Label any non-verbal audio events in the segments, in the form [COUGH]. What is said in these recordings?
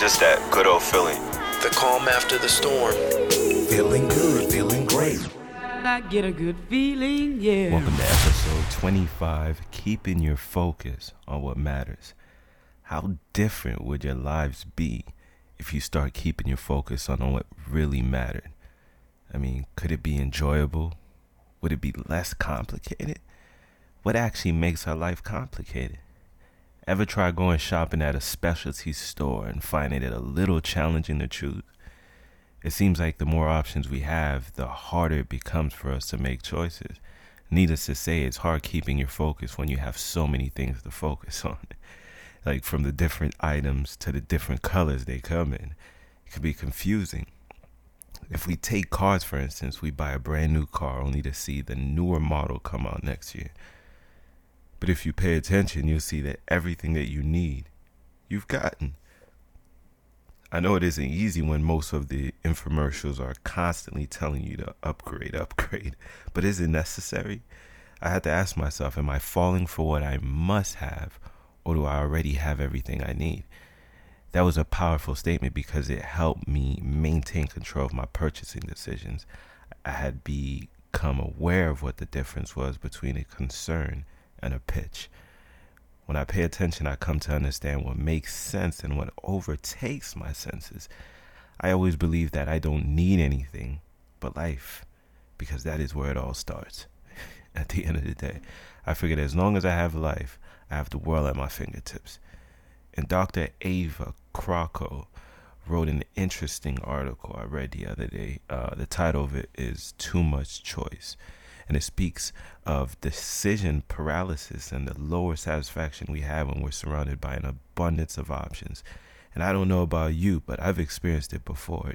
just that good old feeling. The calm after the storm. Feeling good, feeling great. I get a good feeling, yeah. Welcome to episode 25 Keeping Your Focus on What Matters. How different would your lives be if you start keeping your focus on what really mattered? I mean, could it be enjoyable? Would it be less complicated? What actually makes our life complicated? Ever try going shopping at a specialty store and finding it a little challenging to choose? It seems like the more options we have, the harder it becomes for us to make choices. Needless to say, it's hard keeping your focus when you have so many things to focus [LAUGHS] on. like from the different items to the different colors they come in. It can be confusing. If we take cars, for instance, we buy a brand new car only to see the newer model come out next year. But if you pay attention, you'll see that everything that you need, you've gotten. I know it isn't easy when most of the infomercials are constantly telling you to upgrade, upgrade, [LAUGHS] but is it necessary? I had to ask myself, am I falling for what I must have, or do I already have everything I need? That was a powerful statement because it helped me maintain control of my purchasing decisions. I had become aware of what the difference was between a concern and a pitch. When I pay attention, I come to understand what makes sense and what overtakes my senses. I always believe that I don't need anything but life because that is where it all starts. [LAUGHS] at the end of the day, I figured as long as I have life, I have the world at my fingertips. And Dr. Ava Krakow wrote an interesting article I read the other day. Uh, the title of it is Too Much Choice and it speaks of decision paralysis and the lower satisfaction we have when we're surrounded by an abundance of options. And I don't know about you, but I've experienced it before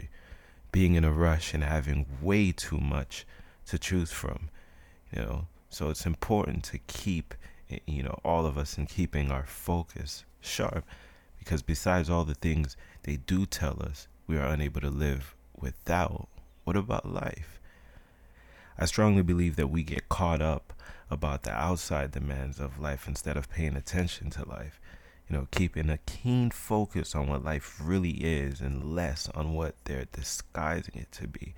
being in a rush and having way too much to choose from, you know. So it's important to keep, you know, all of us in keeping our focus sharp because besides all the things they do tell us we are unable to live without, what about life? I strongly believe that we get caught up about the outside demands of life instead of paying attention to life. You know, keeping a keen focus on what life really is and less on what they're disguising it to be.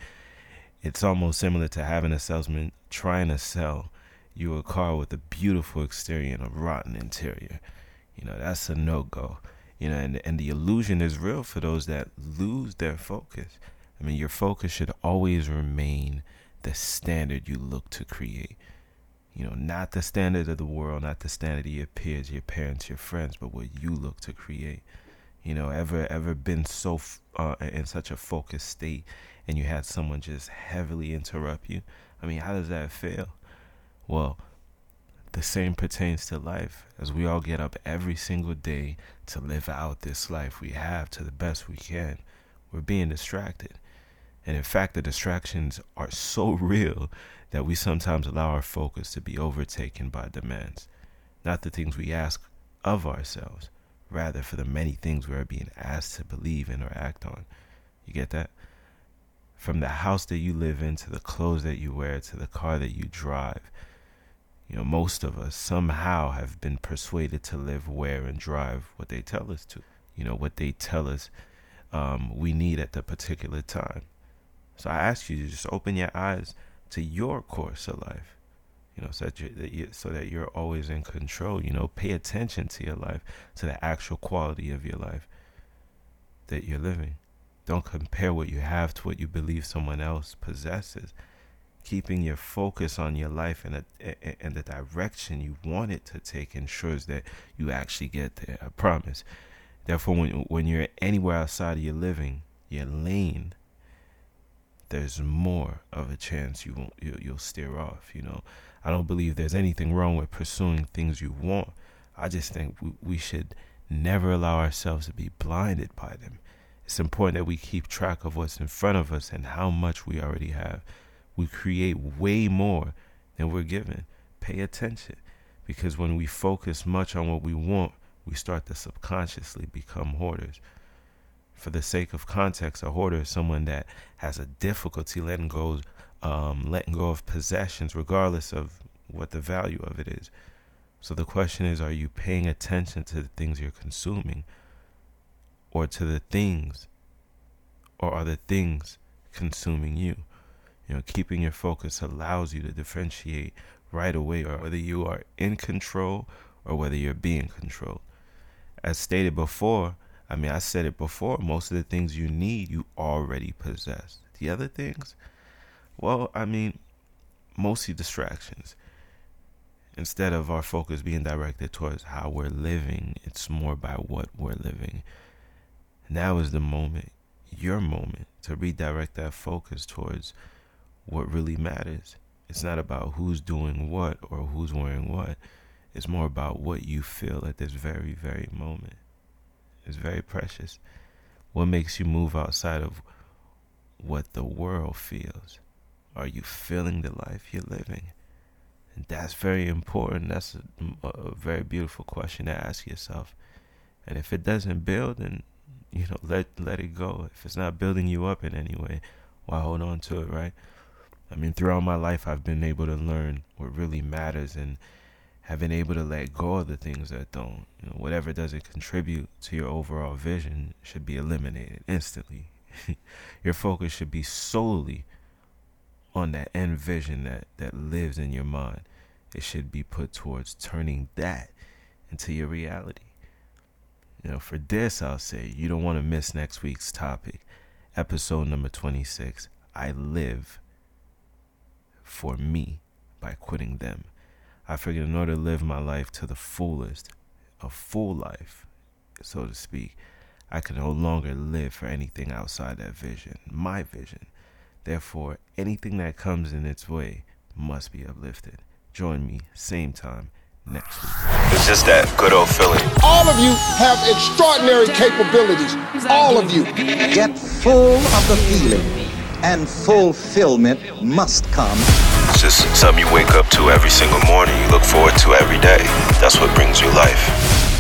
It's almost similar to having a salesman trying to sell you a car with a beautiful exterior and a rotten interior. You know, that's a no go. You know, and, and the illusion is real for those that lose their focus. I mean, your focus should always remain the standard you look to create. You know, not the standard of the world, not the standard of your peers, your parents, your friends, but what you look to create. You know, ever ever been so uh, in such a focused state, and you had someone just heavily interrupt you? I mean, how does that feel? Well, the same pertains to life as we all get up every single day to live out this life we have to the best we can. We're being distracted. And in fact, the distractions are so [LAUGHS] real that we sometimes allow our focus to be overtaken by demands, not the things we ask of ourselves, rather for the many things we are being asked to believe in or act on. You get that? From the house that you live in to the clothes that you wear to the car that you drive. You know, most of us somehow have been persuaded to live, wear, and drive what they tell us to. You know, what they tell us um, we need at the particular time. So I ask you to just open your eyes to your course of life, you know, so that, that you, so that you're always in control. You know, pay attention to your life, to the actual quality of your life that you're living. Don't compare what you have to what you believe someone else possesses. Keeping your focus on your life and, and the direction you want it to take ensures that you actually get there. I promise. Therefore, when, when you're anywhere outside of your living, your lane, there's more of a chance you won't you, you'll steer off. You know, I don't believe there's anything wrong with pursuing things you want. I just think we, we should never allow ourselves to be blinded by them. It's important that we keep track of what's in front of us and how much we already have. We create way more than we're given. Pay attention because when we focus much on what we want, we start to subconsciously become hoarders for the sake of context, a hoarder is someone that has a difficulty letting go, um, letting go of possessions, regardless of what the value of it is. So the question is, are you paying attention to the things you're consuming, or to the things or are the things consuming you? You know, keeping your focus allows you to differentiate right away or whether you are in control or whether you're being controlled. As stated before, I mean, I said it before, most of the things you need, you already possess. The other things, well, I mean, mostly distractions. Instead of our focus being directed towards how we're living, it's more by what we're living. Now is the moment, your moment, to redirect that focus towards what really matters. It's not about who's doing what or who's wearing what. It's more about what you feel at this very, very moment. It's very precious. What makes you move outside of what the world feels? Are you feeling the life you're living? And that's very important. That's a, a very beautiful question to ask yourself. And if it doesn't build, then you know let let it go. If it's not building you up in any way, why hold on to it, right? I mean, throughout my life, I've been able to learn what really matters and have been able to let go of the things that don't. You know, whatever doesn't contribute to your overall vision should be eliminated instantly. [LAUGHS] your focus should be solely on that end vision that, that lives in your mind. It should be put towards turning that into your reality. You know, for this, I'll say you don't want to miss next week's topic, episode number 26. I live for me by quitting them. I figured in order to live my life to the fullest, a full life, so to speak, I could no longer live for anything outside that vision, my vision. Therefore, anything that comes in its way must be uplifted. Join me, same time, next week. It's just that good old feeling. All of you have extraordinary capabilities. All of you. Get full of the feeling, and fulfillment must come. It's just something you wake up to every single morning. You look forward to every day. That's what brings you life.